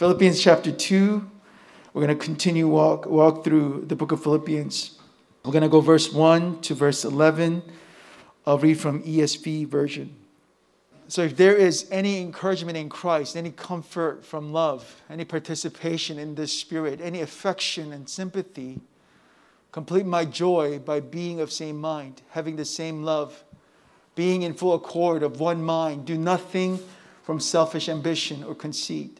Philippians chapter 2. We're going to continue walk walk through the book of Philippians. We're going to go verse 1 to verse 11. I'll read from ESV version. So if there is any encouragement in Christ, any comfort from love, any participation in the spirit, any affection and sympathy, complete my joy by being of same mind, having the same love, being in full accord of one mind, do nothing from selfish ambition or conceit,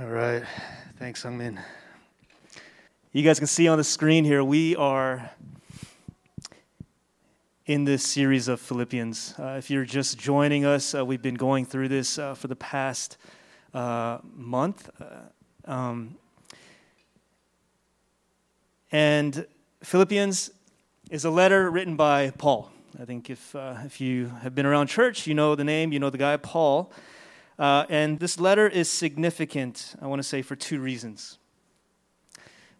All right. Thanks, Sungmin. You guys can see on the screen here, we are in this series of Philippians. Uh, if you're just joining us, uh, we've been going through this uh, for the past uh, month. Uh, um, and Philippians is a letter written by Paul. I think if, uh, if you have been around church, you know the name, you know the guy, Paul. And this letter is significant, I want to say, for two reasons.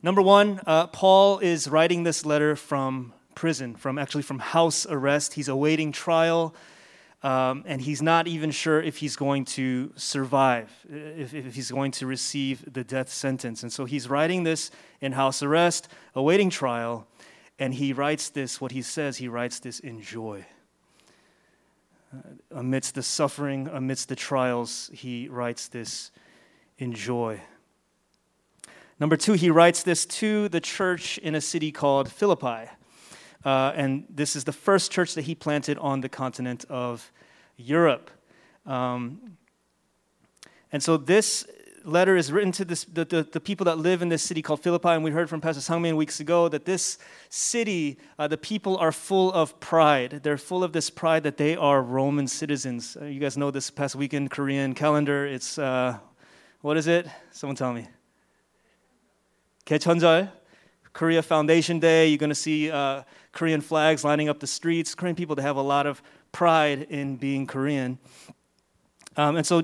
Number one, Paul is writing this letter from prison, from actually from house arrest. He's awaiting trial, um, and he's not even sure if he's going to survive, if, if he's going to receive the death sentence. And so he's writing this in house arrest, awaiting trial, and he writes this, what he says, he writes this in joy. Uh, amidst the suffering, amidst the trials, he writes this in joy. Number two, he writes this to the church in a city called Philippi. Uh, and this is the first church that he planted on the continent of Europe. Um, and so this letter is written to this, the, the, the, people that live in this city called Philippi. And we heard from Pastor Sangmin weeks ago that this city, uh, the people are full of pride. They're full of this pride that they are Roman citizens. Uh, you guys know this past weekend Korean calendar. It's, uh, what is it? Someone tell me. 개천절, Korea Foundation Day. You're going to see uh, Korean flags lining up the streets. Korean people they have a lot of pride in being Korean. Um, and so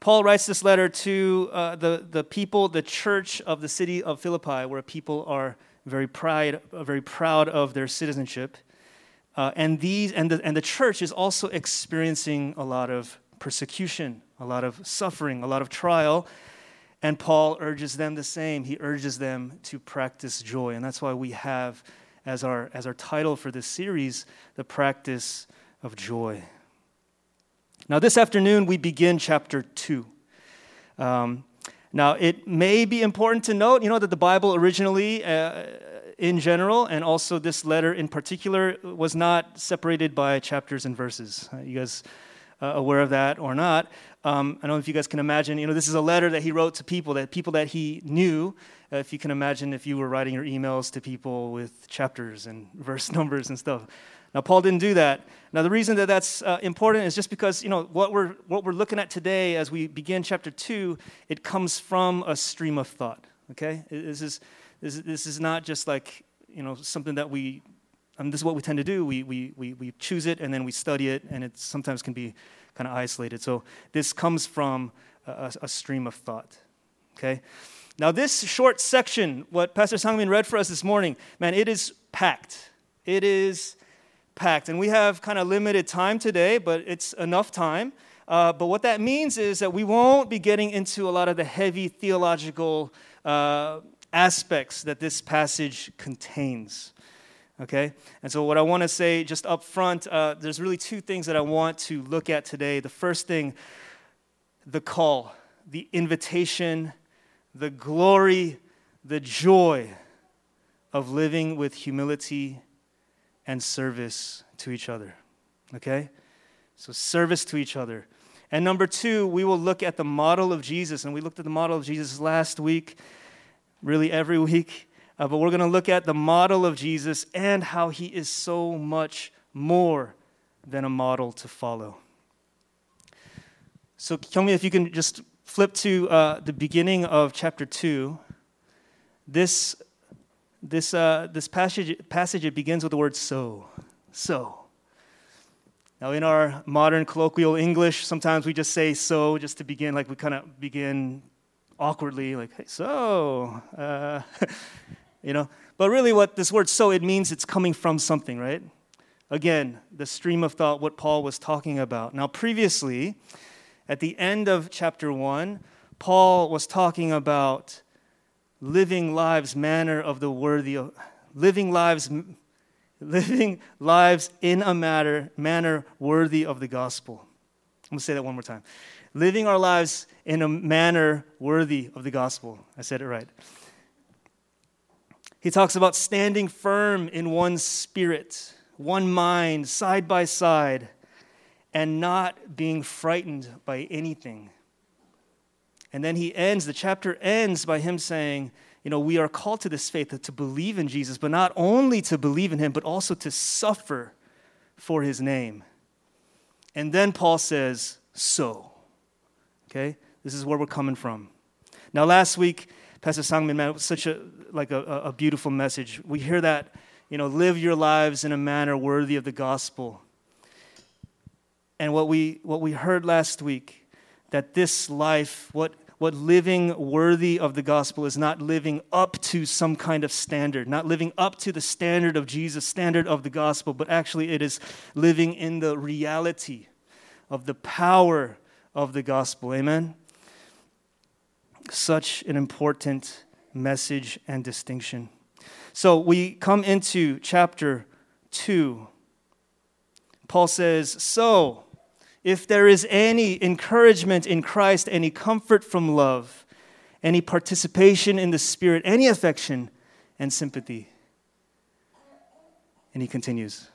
Paul writes this letter to uh, the, the people, the church of the city of Philippi, where people are very pride, very proud of their citizenship. Uh, and, these, and, the, and the church is also experiencing a lot of persecution, a lot of suffering, a lot of trial. And Paul urges them the same. He urges them to practice joy. And that's why we have as our, as our title for this series, The Practice of Joy. Now, this afternoon, we begin chapter 2. Um, now, it may be important to note, you know, that the Bible originally, uh, in general, and also this letter in particular, was not separated by chapters and verses. Uh, you guys uh, aware of that or not? Um, I don't know if you guys can imagine. You know, this is a letter that he wrote to people that people that he knew. Uh, if you can imagine, if you were writing your emails to people with chapters and verse numbers and stuff. Now, Paul didn't do that. Now, the reason that that's uh, important is just because you know what we're what we're looking at today as we begin chapter two. It comes from a stream of thought. Okay, this is this, this is not just like you know something that we I mean, this is what we tend to do. We, we, we, we choose it and then we study it, and it sometimes can be kind of isolated. So this comes from a, a, stream of thought. Okay? Now, this short section, what Pastor Sangmin read for us this morning, man, it is packed. It is packed. And we have kind of limited time today, but it's enough time. Uh, but what that means is that we won't be getting into a lot of the heavy theological uh, aspects that this passage contains okay? And so, what I want to say just up front, uh, there's really two things that I want to look at today. The first thing, the call, the invitation, the glory, the joy of living with humility and service to each other. Okay? So, service to each other. And number two, we will look at the model of Jesus. And we looked at the model of Jesus last week, really every week. Uh, but we're going to look at the model of Jesus and how he is so much more than a model to follow. So, me if you can just flip to uh, the beginning of chapter 2. This, this, uh, this passage, passage, it begins with the word so. So. Now, in our modern colloquial English, sometimes we just say so just to begin, like we kind of begin awkwardly, like, hey, so. Uh, you know? But really, what this word so, it means it's coming from something, right? Again, the stream of thought, what Paul was talking about. Now, previously, at the end of chapter 1, Paul was talking about living lives manner of the worthy living lives living lives in a matter, manner worthy of the gospel. I'm going to say that one more time. Living our lives in a manner worthy of the gospel. I said it right. He talks about standing firm in one spirit, one mind, side by side, and not being frightened by anything. And then he ends, the chapter ends by him saying, you know, we are called to this faith to believe in Jesus, but not only to believe in him, but also to suffer for his name. And then Paul says, so. Okay? This is where we're coming from. Now, last week, Pastor Sangmin, man, it was such a like a, a beautiful message. We hear that, you know, live your lives in a manner worthy of the gospel. And what we what we heard last week, that this life, what what living worthy of the gospel is not living up to some kind of standard, not living up to the standard of Jesus, standard of the gospel, but actually it is living in the reality of the power of the gospel. Amen such an important message and distinction. So we come into chapter 2. Paul says, So, if there is any encouragement in Christ, any comfort from love, any participation in the Spirit, any affection and sympathy. And he continues.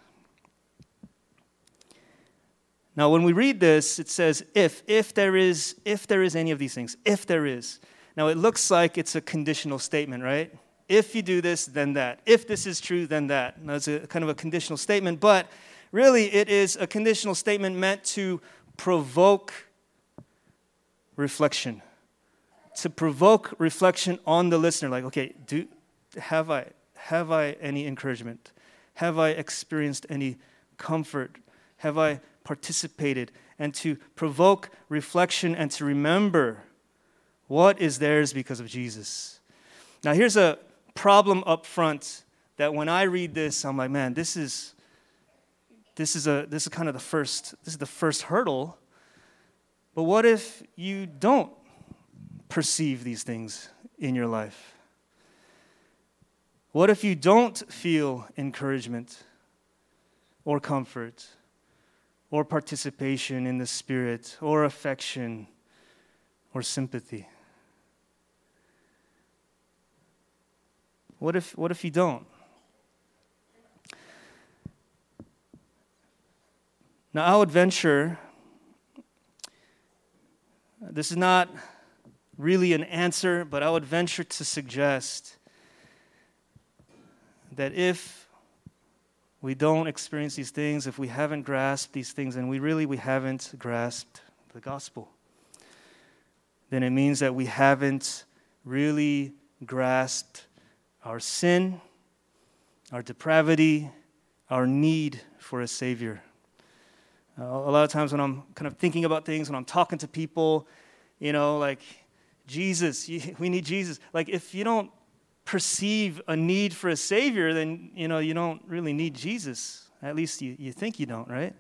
Now, when we read this, it says, if, if there is, if there is any of these things, if there is. Now, it looks like it's a conditional statement, right? If you do this, then that. If this is true, then that. Now, it's a kind of a conditional statement, but really it is a conditional statement meant to provoke reflection. To provoke reflection on the listener, like, okay, do have I have I any encouragement? Have I experienced any comfort? Have I participated, and to provoke reflection and to remember what is theirs because of Jesus. Now, here's a problem up front that when I read this, I'm like, man, this is this is a this is kind of the first this is the first hurdle. But what if you don't perceive these things in your life? What if you don't feel encouragement or comfort or participation in the Spirit, or affection, or sympathy? What if, what if you don't? Now, I would venture, this is not really an answer, but I would venture to suggest that if we don't experience these things, if we haven't grasped these things, and we really we haven't grasped the gospel, then it means that we haven't really grasped our sin, our depravity, our need for a savior. Uh, a lot of times when I'm kind of thinking about things, when I'm talking to people, you know, like Jesus, we need Jesus. Like if you don't perceive a need for a Savior, then you know you don't really need Jesus. At least you, you think you don't, right?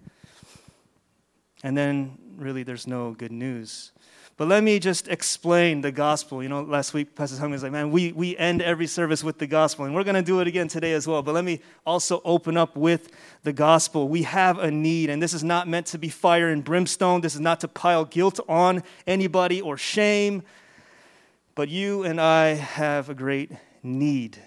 And then really there's no good news. But let me just explain the gospel. You know, last week Pastor Hung was like, man, we, we end every service with the gospel, and we're going to do it again today as well. But let me also open up with the gospel. We have a need, and this is not meant to be fire and brimstone. This is not to pile guilt on anybody or shame But you and I have a great need.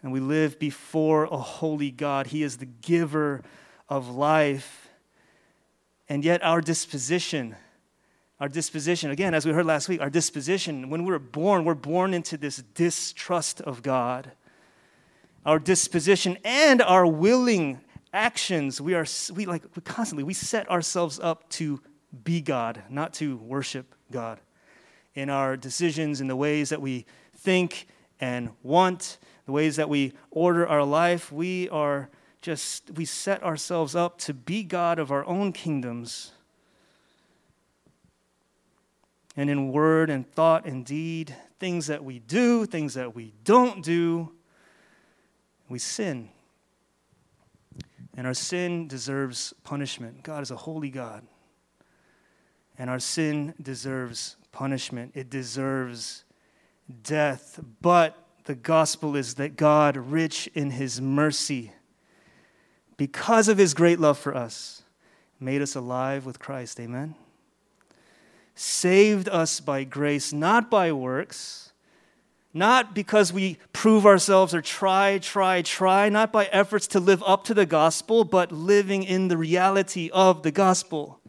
And we live before a holy God. He is the giver of life. And yet, our disposition, our disposition, again, as we heard last week, our disposition, when we're born, we're born into this distrust of God. Our disposition and our willing actions, we are, we like, we constantly, we set ourselves up to be God, not to worship God. In our decisions, in the ways that we think and want, the ways that we order our life, we are just, we set ourselves up to be God of our own kingdoms. And in word and thought and deed, things that we do, things that we don't do, we sin. And our sin deserves punishment. God is a holy God. And our sin deserves punishment, it deserves death. But the gospel is that God, rich in his mercy, because of his great love for us, made us alive with Christ. Amen. Saved us by grace, not by works, not because we prove ourselves or try, try, try, not by efforts to live up to the gospel, but living in the reality of the gospel.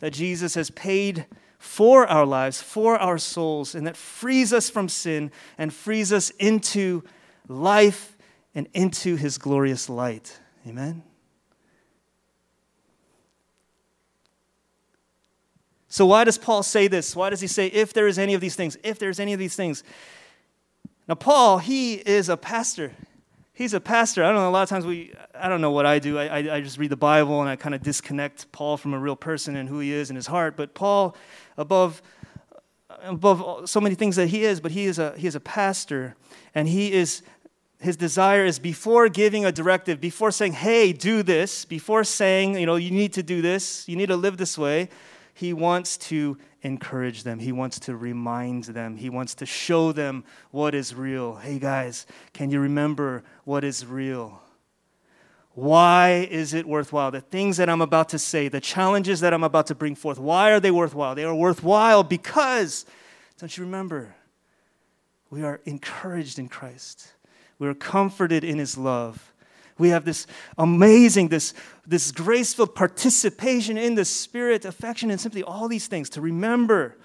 That Jesus has paid for our lives, for our souls, and that frees us from sin and frees us into life and into his glorious light. Amen? So, why does Paul say this? Why does he say, if there is any of these things? If there's any of these things. Now, Paul, he is a pastor. He's a pastor. I don't know, a lot of times we, I don't know what I do. I, I, I just read the Bible and I kind of disconnect Paul from a real person and who he is in his heart. But Paul, above, above so many things that he is, but he is a, he is a pastor. And he is, his desire is before giving a directive, before saying, hey, do this, before saying, you know, you need to do this, you need to live this way, he wants to encourage them. He wants to remind them. He wants to show them what is real. Hey guys, can you remember what is real? Why is it worthwhile? The things that I'm about to say, the challenges that I'm about to bring forth, why are they worthwhile? They are worthwhile because, don't you remember, we are encouraged in Christ. We are comforted in His love. We have this amazing, this, this graceful participation in the Spirit, affection, and sympathy, all these things to remember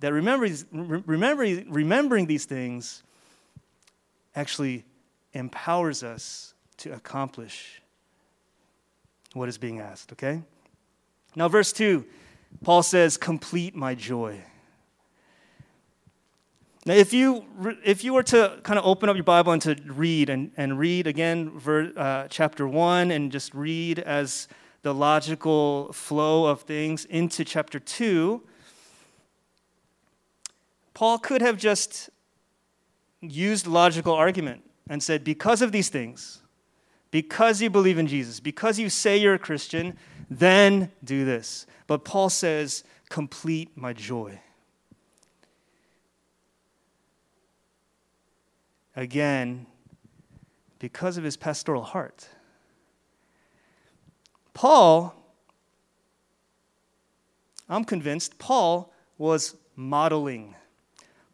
that remembering, remember, remembering these things actually empowers us to accomplish what is being asked, okay? Now, verse 2, Paul says, Complete my joy. Now, if you, if you were to kind of open up your Bible and to read and, and read again ver, uh, chapter 1 and just read as the logical flow of things into chapter 2, Paul could have just used logical argument and said, because of these things, because you believe in Jesus, because you say you're a Christian, then do this. But Paul says, complete my joy. Again because of his pastoral heart. Paul, I'm convinced, Paul was modeling.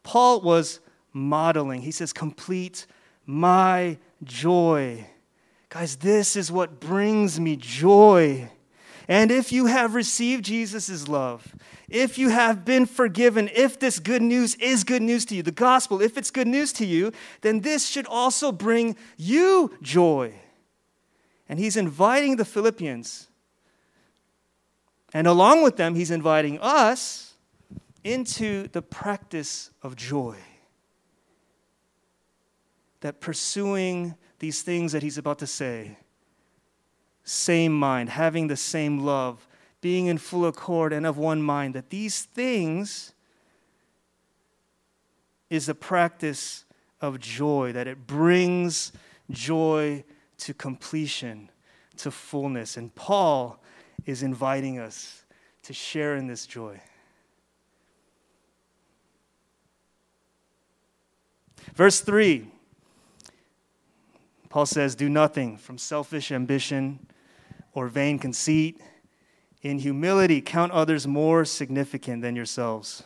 Paul was modeling. He says, Complete my joy. Guys, this is what brings me joy. And if you have received Jesus' love, if you have been forgiven, if this good news is good news to you, the gospel, if it's good news to you, then this should also bring you joy. And he's inviting the Philippians. And along with them, he's inviting us into the practice of joy. That pursuing these things that he's about to say, same mind, having the same love, being in full accord and of one mind, that these things is a practice of joy, that it brings joy to completion, to fullness. And Paul is inviting us to share in this joy. Verse 3, Paul says, Do nothing from selfish ambition or vain conceit in humility, count others more significant than yourselves.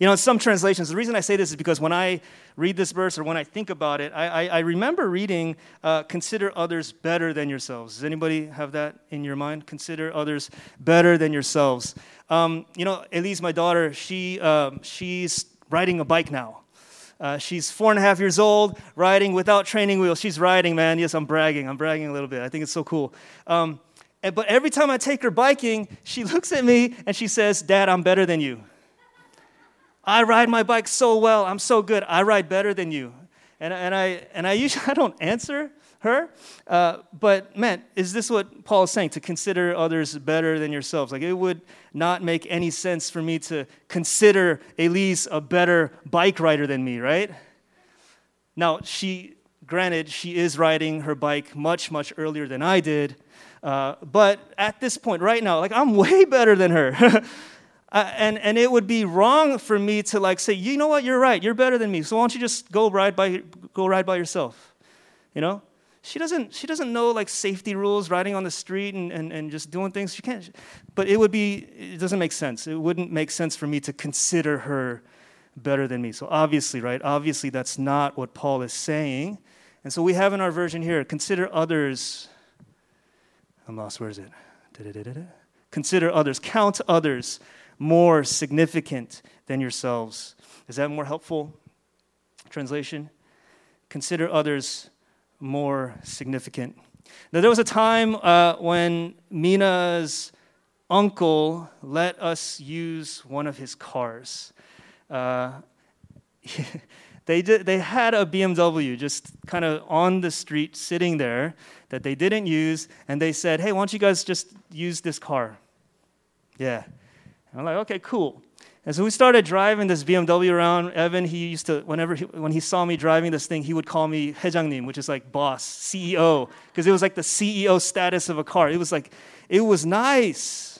You know, in some translations, the reason I say this is because when I read this verse or when I think about it, I, I, I remember reading, uh, consider others better than yourselves. Does anybody have that in your mind? Consider others better than yourselves. Um, you know, Elise, my daughter, she, um, she's riding a bike now. Uh, she's four and a half years old, riding without training wheels. She's riding, man. Yes, I'm bragging. I'm bragging a little bit. I think it's so cool. Um, and, but every time I take her biking, she looks at me and she says, Dad, I'm better than you. I ride my bike so well. I'm so good. I ride better than you. And, and, I, and I usually I don't answer her. Uh, but man, is this what Paul is saying? To consider others better than yourselves. Like it would not make any sense for me to consider Elise a better bike rider than me, right? Now, she, granted, she is riding her bike much, much earlier than I did. Uh, but at this point, right now, like I'm way better than her. Uh, and, and it would be wrong for me to like say, you know what, you're right, you're better than me. So why don't you just go ride by, go ride by yourself? You know? She doesn't, she doesn't know like safety rules, riding on the street and, and, and just doing things. She can't, but it would be, it doesn't make sense. It wouldn't make sense for me to consider her better than me. So obviously, right? Obviously, that's not what Paul is saying. And so we have in our version here, consider others. I'm lost, where is it? Da-da-da-da-da. Consider others, count others more significant than yourselves. Is that more helpful? Translation? Consider others more significant. Now, there was a time uh, when Mina's uncle let us use one of his cars. Uh, they, did, they had a BMW just kind of on the street sitting there that they didn't use, and they said, Hey, why don't you guys just use this car? Yeah. And I'm like, Okay, cool. And so we started driving this BMW around. Evan, he used to, whenever he, when he saw me driving this thing, he would call me Hejangnim, which is like boss, CEO, because it was like the CEO status of a car. It was like, it was nice.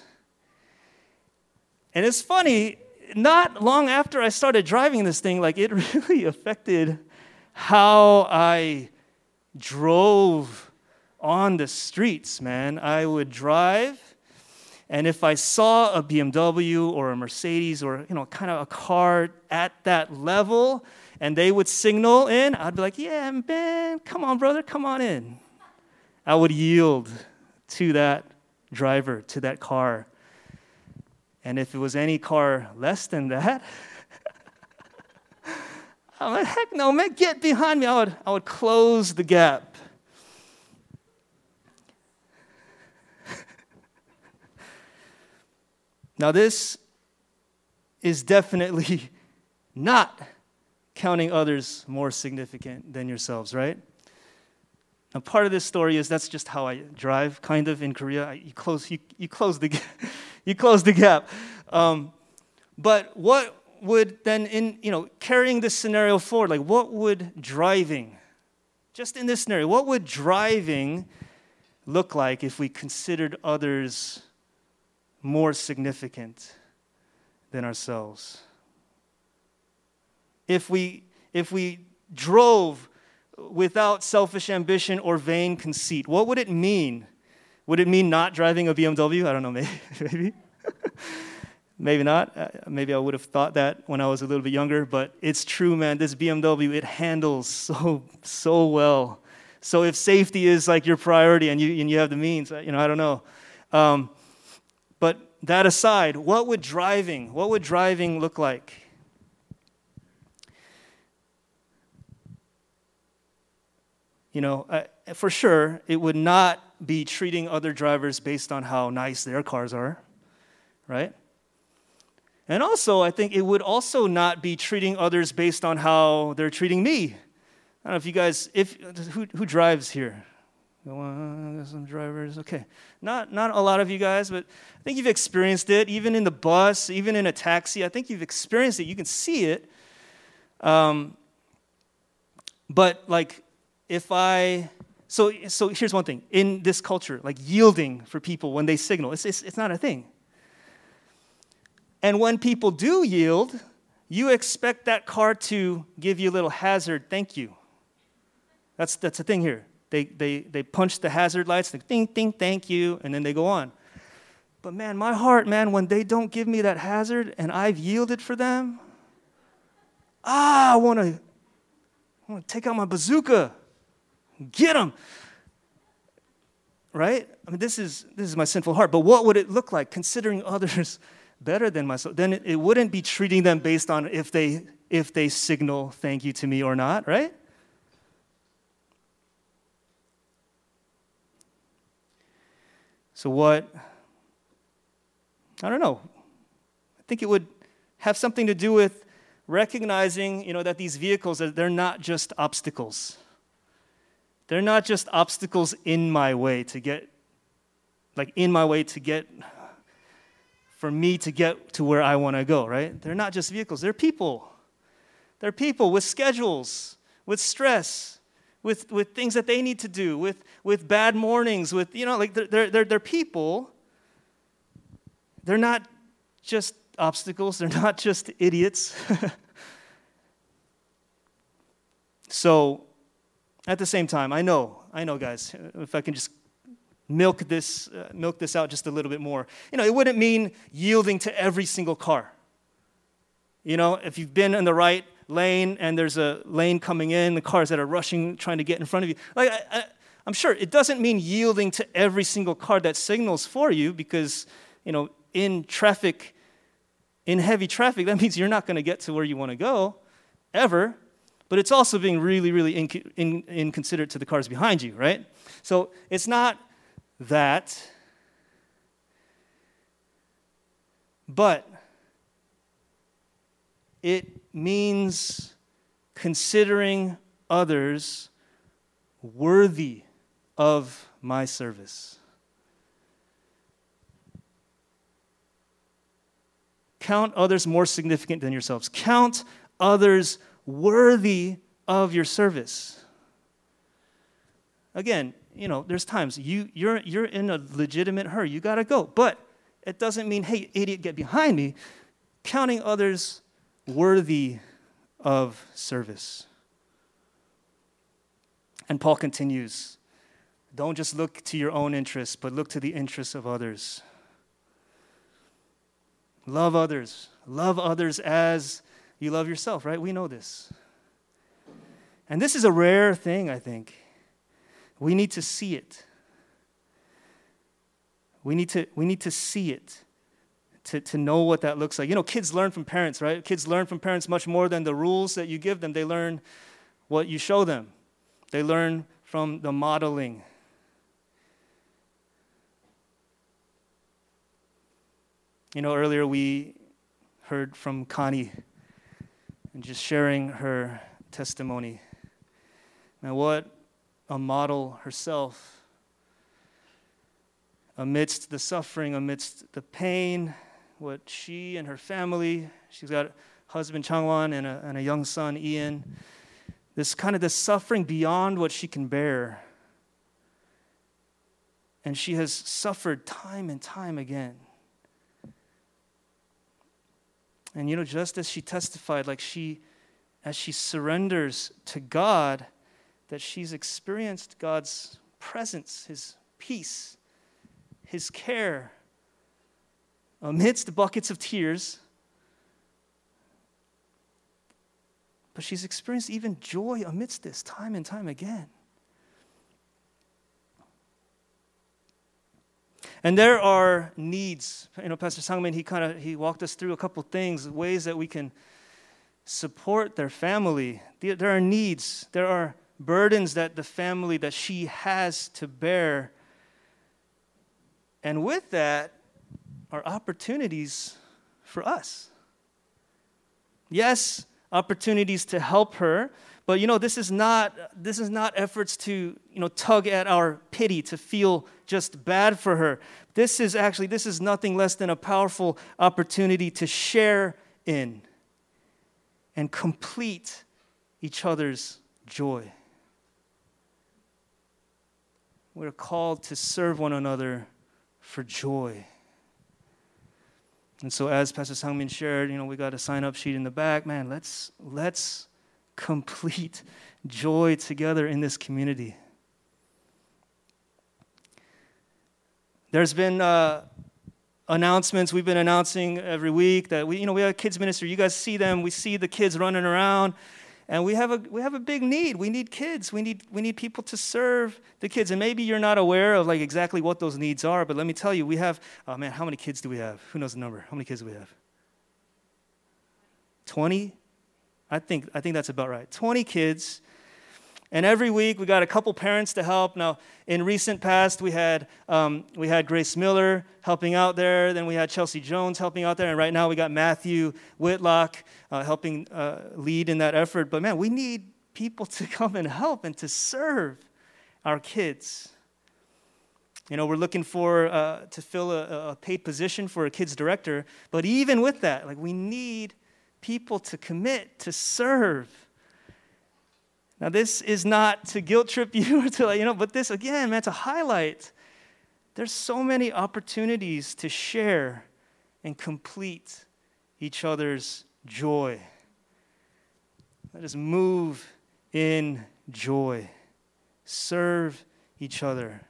And it's funny, not long after I started driving this thing, like it really affected how I drove on the streets, man. I would drive and if I saw a BMW or a Mercedes or you know kind of a car at that level and they would signal in, I'd be like, "Yeah, man, come on, brother, come on in." I would yield to that driver, to that car. And if it was any car less than that, I'm like, heck no, man, get behind me. I would, I would close the gap. Now, this is definitely not counting others more significant than yourselves, right? Now, part of this story is that's just how I drive, kind of in Korea. You close, you, you close the, you close the gap. Um, but what would then, in you know, carrying this scenario forward, like what would driving, just in this scenario, what would driving look like if we considered others more significant than ourselves. If we, if we drove without selfish ambition or vain conceit, what would it mean? Would it mean not driving a BMW? I don't know, maybe. maybe. not. Uh, maybe I would have thought that when I was a little bit younger, but it's true, man. This BMW, it handles so, so well. So if safety is like your priority and you, and you have the means, uh, you know, I don't know. Um, that aside, what would driving, what would driving look like? You know, uh, for sure, it would not be treating other drivers based on how nice their cars are, right? And also, I think it would also not be treating others based on how they're treating me. I don't know if you guys, if who, who drives here? Some drivers. Okay, not not a lot of you guys, but I think you've experienced it. Even in the bus, even in a taxi, I think you've experienced it. You can see it. Um, but like, if I so so here's one thing in this culture, like yielding for people when they signal, it's it's, it's not a thing. And when people do yield, you expect that car to give you a little hazard. Thank you. That's that's the thing here. They, they, they punch the hazard lights, they ding, ding, thank you, and then they go on. But man, my heart, man, when they don't give me that hazard and I've yielded for them, Ah, I want to I want to take out my bazooka. Get them. Right? I mean, this is, this is my sinful heart. But what would it look like considering others better than myself? Then it, it wouldn't be treating them based on if they, if they signal thank you to me or not, right? So, what? I don't know. I think it would have something to do with recognizing you know, that these vehicles, they're not just obstacles. They're not just obstacles in my way to get, like in my way to get, for me to get to where I want to go, right? They're not just vehicles, they're people. They're people with schedules, with stress, with, with things that they need to do, with, with bad mornings, with, you know, like they're, they're, they're people. They're not just obstacles, they're not just idiots. so, at the same time, I know, I know, guys, if I can just milk this, uh, milk this out just a little bit more, you know, it wouldn't mean yielding to every single car. You know, if you've been in the right lane and there's a lane coming in, the cars that are rushing, trying to get in front of you, like, I, I, I'm sure it doesn't mean yielding to every single car that signals for you because, you know, in traffic, in heavy traffic, that means you're not going to get to where you want to go ever. But it's also being really, really inc- in, inconsiderate to the cars behind you, right? So it's not that, but it means considering others worthy of my service. Count others more significant than yourselves. Count others worthy of your service. Again, you know, there's times you, you're, you're in a legitimate hurry. You got to go. But it doesn't mean, hey, idiot, get behind me. Counting others worthy of service. And Paul continues don't just look to your own interests, but look to the interests of others. Love others. Love others as you love yourself, right? We know this. And this is a rare thing, I think. We need to see it. We need to, we need to see it to, to know what that looks like. You know, kids learn from parents, right? Kids learn from parents much more than the rules that you give them. They learn what you show them, they learn from the modeling. You know, earlier we heard from Connie and just sharing her testimony. Now, what a model herself amidst the suffering, amidst the pain, what she and her family, she's got husband Changwan and a, and a young son Ian, this kind of this suffering beyond what she can bear. And she has suffered time and time again. And you know, just as she testified, like she, as she surrenders to God, that she's experienced God's presence, His peace, His care amidst buckets of tears. But she's experienced even joy amidst this time and time again. And there are needs. You know, Pastor Sangmin, he kind of he walked us through a couple things, ways that we can support their family. There are needs. There are burdens that the family that she has to bear. And with that are opportunities for us. Yes, opportunities to help her, but you know, this is not this is not efforts to, you know, tug at our pity to feel just bad for her. This is actually this is nothing less than a powerful opportunity to share in and complete each other's joy. We're called to serve one another for joy. And so as Pastor Sangmin shared, you know, we got a sign up sheet in the back. Man, let's let's complete joy together in this community. There's been uh, announcements we've been announcing every week that we, you know, we have a kids ministry. You guys see them. We see the kids running around. And we have a we have a big need. We need kids. We need we need people to serve the kids. And maybe you're not aware of like exactly what those needs are, but let me tell you, we have oh man, how many kids do we have? Who knows the number? How many kids do we have? 20? I think I think that's about right. 20 kids and every week we got a couple parents to help. Now, in recent past, we had um, we had Grace Miller helping out there. Then we had Chelsea Jones helping out there, and right now we got Matthew Whitlock uh, helping uh, lead in that effort. But man, we need people to come and help and to serve our kids. You know, we're looking for uh, to fill a, a paid position for a kids director, but even with that, like we need people to commit to serve now, this is not to guilt trip you or to, you know, but this, again, man, to highlight there's so many opportunities to share and complete each other's joy. Let us move in joy, serve each other,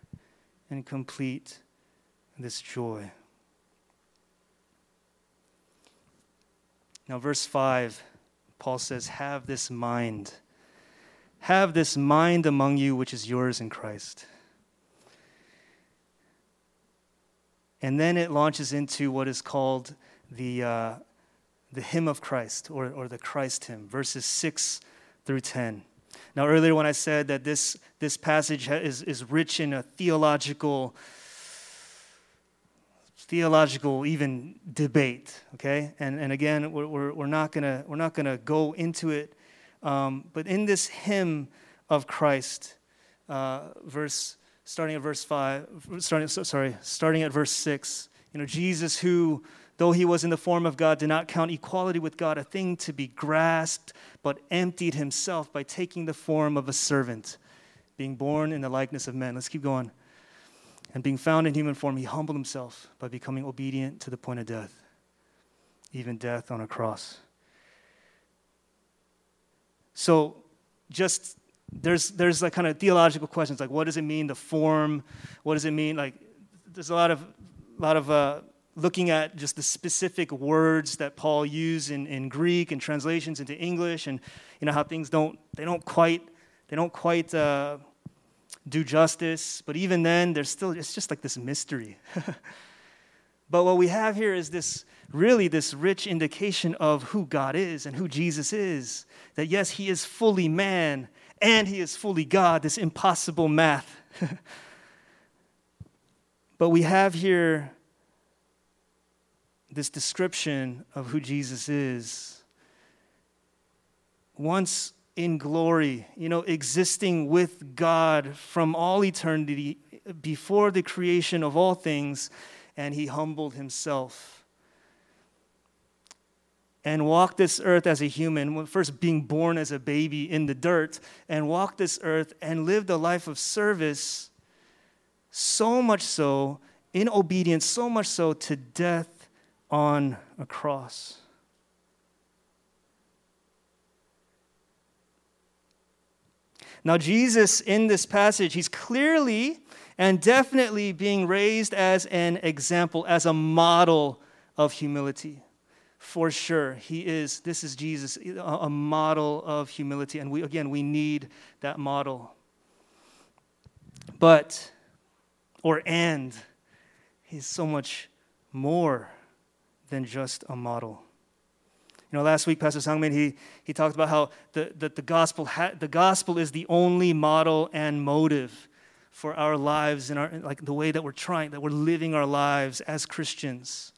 and complete this joy. Now, verse 5, Paul says, Have this mind have this mind among you, which is yours in Christ. And then it launches into what is called the, uh, the hymn of Christ, or, or the Christ hymn, verses 6 through 10. Now, earlier when I said that this, this passage is, is rich in a theological, theological even debate, okay? And, and again, we're, we're, we're not going we're not gonna go into it um, but in this hymn of Christ, uh, verse starting at verse five, starting sorry, starting at verse six, you know, Jesus who, though he was in the form of God, did not count equality with God a thing to be grasped, but emptied himself by taking the form of a servant, being born in the likeness of men. Let's keep going. And being found in human form, he humbled himself by becoming obedient to the point of death, even death on a cross. So just there's there's like kind of theological questions like what does it mean the form? What does it mean? Like there's a lot of lot of uh, looking at just the specific words that Paul used in, in Greek and translations into English and you know how things don't they don't quite they don't quite uh, do justice. But even then there's still it's just like this mystery. But what we have here is this really this rich indication of who God is and who Jesus is. That yes, he is fully man and he is fully God, this impossible math. but we have here this description of who Jesus is. Once in glory, you know, existing with God from all eternity before the creation of all things, and he humbled himself and walk this earth as a human, first being born as a baby in the dirt, and walk this earth and live the life of service, so much so, in obedience, so much so to death on a cross. Now, Jesus in this passage, he's clearly and definitely being raised as an example, as a model of humility for sure. He is, this is Jesus, a model of humility. And we, again, we need that model. But, or and, he's so much more than just a model. You know, last week, Pastor Sangmin, he, he talked about how the, the, the, gospel ha- the gospel is the only model and motive for our lives and our, like the way that we're trying, that we're living our lives as Christians.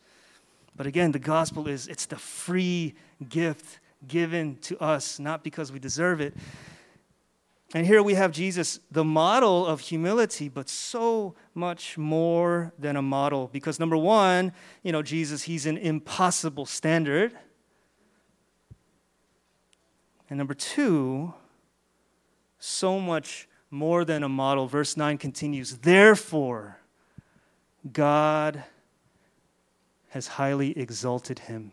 But again, the gospel is it's the free gift given to us, not because we deserve it. And here we have Jesus, the model of humility, but so much more than a model. Because number one, you know, Jesus, he's an impossible standard. And number two, so much more than a model. Verse 9 continues Therefore, God has highly exalted him,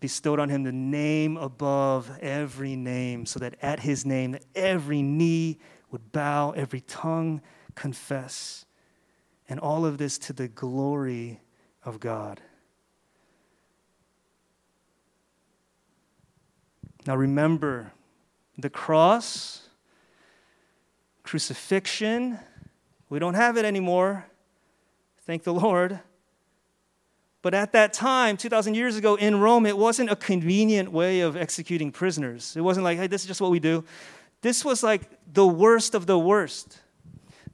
bestowed on him the name above every name, so that at his name every knee would bow, every tongue confess. And all of this to the glory of God. Now remember, the cross, crucifixion, we don't have it anymore. Thank the Lord. But at that time, 2,000 years ago in Rome, it wasn't a convenient way of executing prisoners. It wasn't like, hey, this is just what we do. This was like the worst of the worst,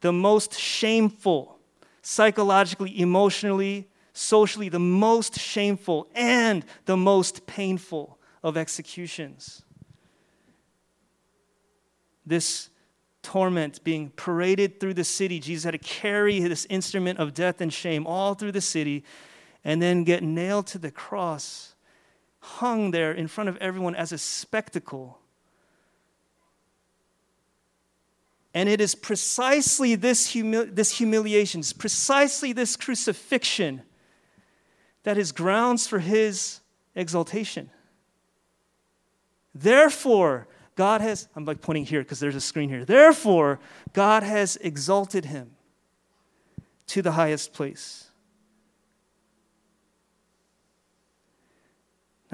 the most shameful, psychologically, emotionally, socially, the most shameful and the most painful of executions. This torment being paraded through the city, Jesus had to carry this instrument of death and shame all through the city and then get nailed to the cross, hung there in front of everyone as a spectacle. And it is precisely this, this humiliation, precisely this crucifixion that is grounds for his exaltation. Therefore, God has, I'm like pointing here because there's a screen here. Therefore, God has exalted him to the highest place.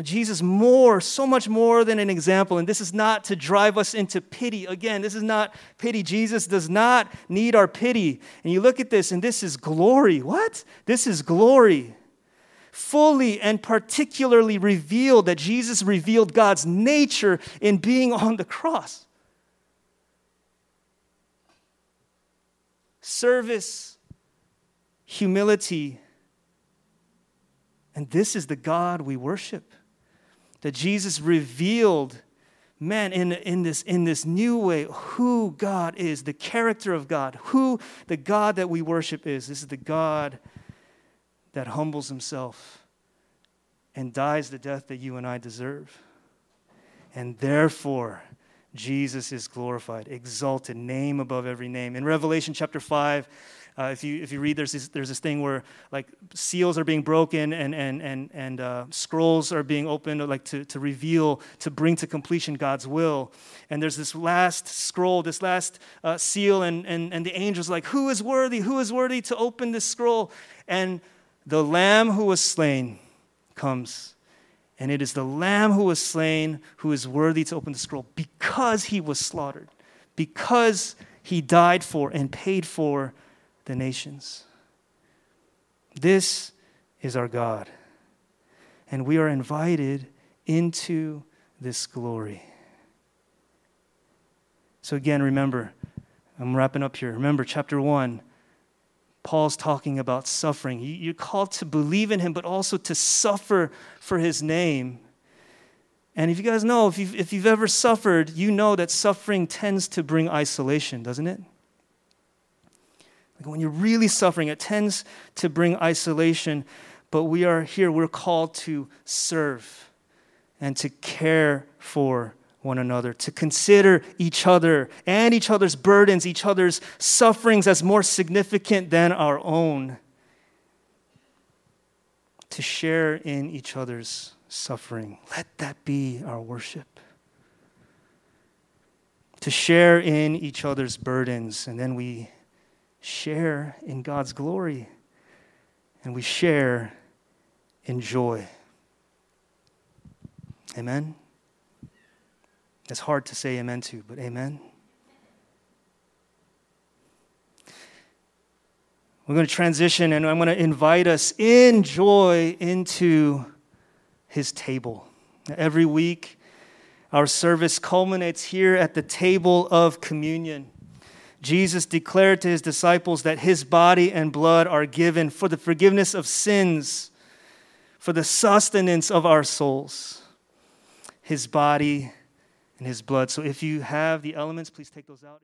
Jesus, more, so much more than an example, and this is not to drive us into pity. Again, this is not pity. Jesus does not need our pity. And you look at this, and this is glory. What? This is glory fully and particularly revealed that Jesus revealed God's nature in being on the cross. Service, humility, and this is the God we worship. That Jesus revealed, man, in, in, this, in this new way, who God is, the character of God, who the God that we worship is. This is the God that humbles himself and dies the death that you and I deserve. And therefore, Jesus is glorified, exalted, name above every name. In Revelation chapter 5, uh, if, you, if you read, there's this, there's this thing where like seals are being broken and, and, and, and uh, scrolls are being opened like to, to reveal, to bring to completion God's will. And there's this last scroll, this last uh, seal, and, and, and the angel's like, Who is worthy? Who is worthy to open this scroll? And the lamb who was slain comes. And it is the lamb who was slain who is worthy to open the scroll because he was slaughtered, because he died for and paid for the nations. This is our God. And we are invited into this glory. So, again, remember, I'm wrapping up here. Remember, chapter 1 Paul's talking about suffering. You're called to believe in him, but also to suffer for his name. And if you guys know, if you've, if you've ever suffered, you know that suffering tends to bring isolation, doesn't it? Like when you're really suffering, it tends to bring isolation. But we are here, we're called to serve and to care for one another, to consider each other and each other's burdens, each other's sufferings as more significant than our own, to share in each other's suffering. Let that be our worship. To share in each other's burdens, and then we share in God's glory, and we share in joy. Amen. It's hard to say amen to, but amen. We're going to transition and I'm going to invite us in joy into his table. Every week, our service culminates here at the table of communion. Jesus declared to his disciples that his body and blood are given for the forgiveness of sins, for the sustenance of our souls. His body and his blood. So if you have the elements, please take those out.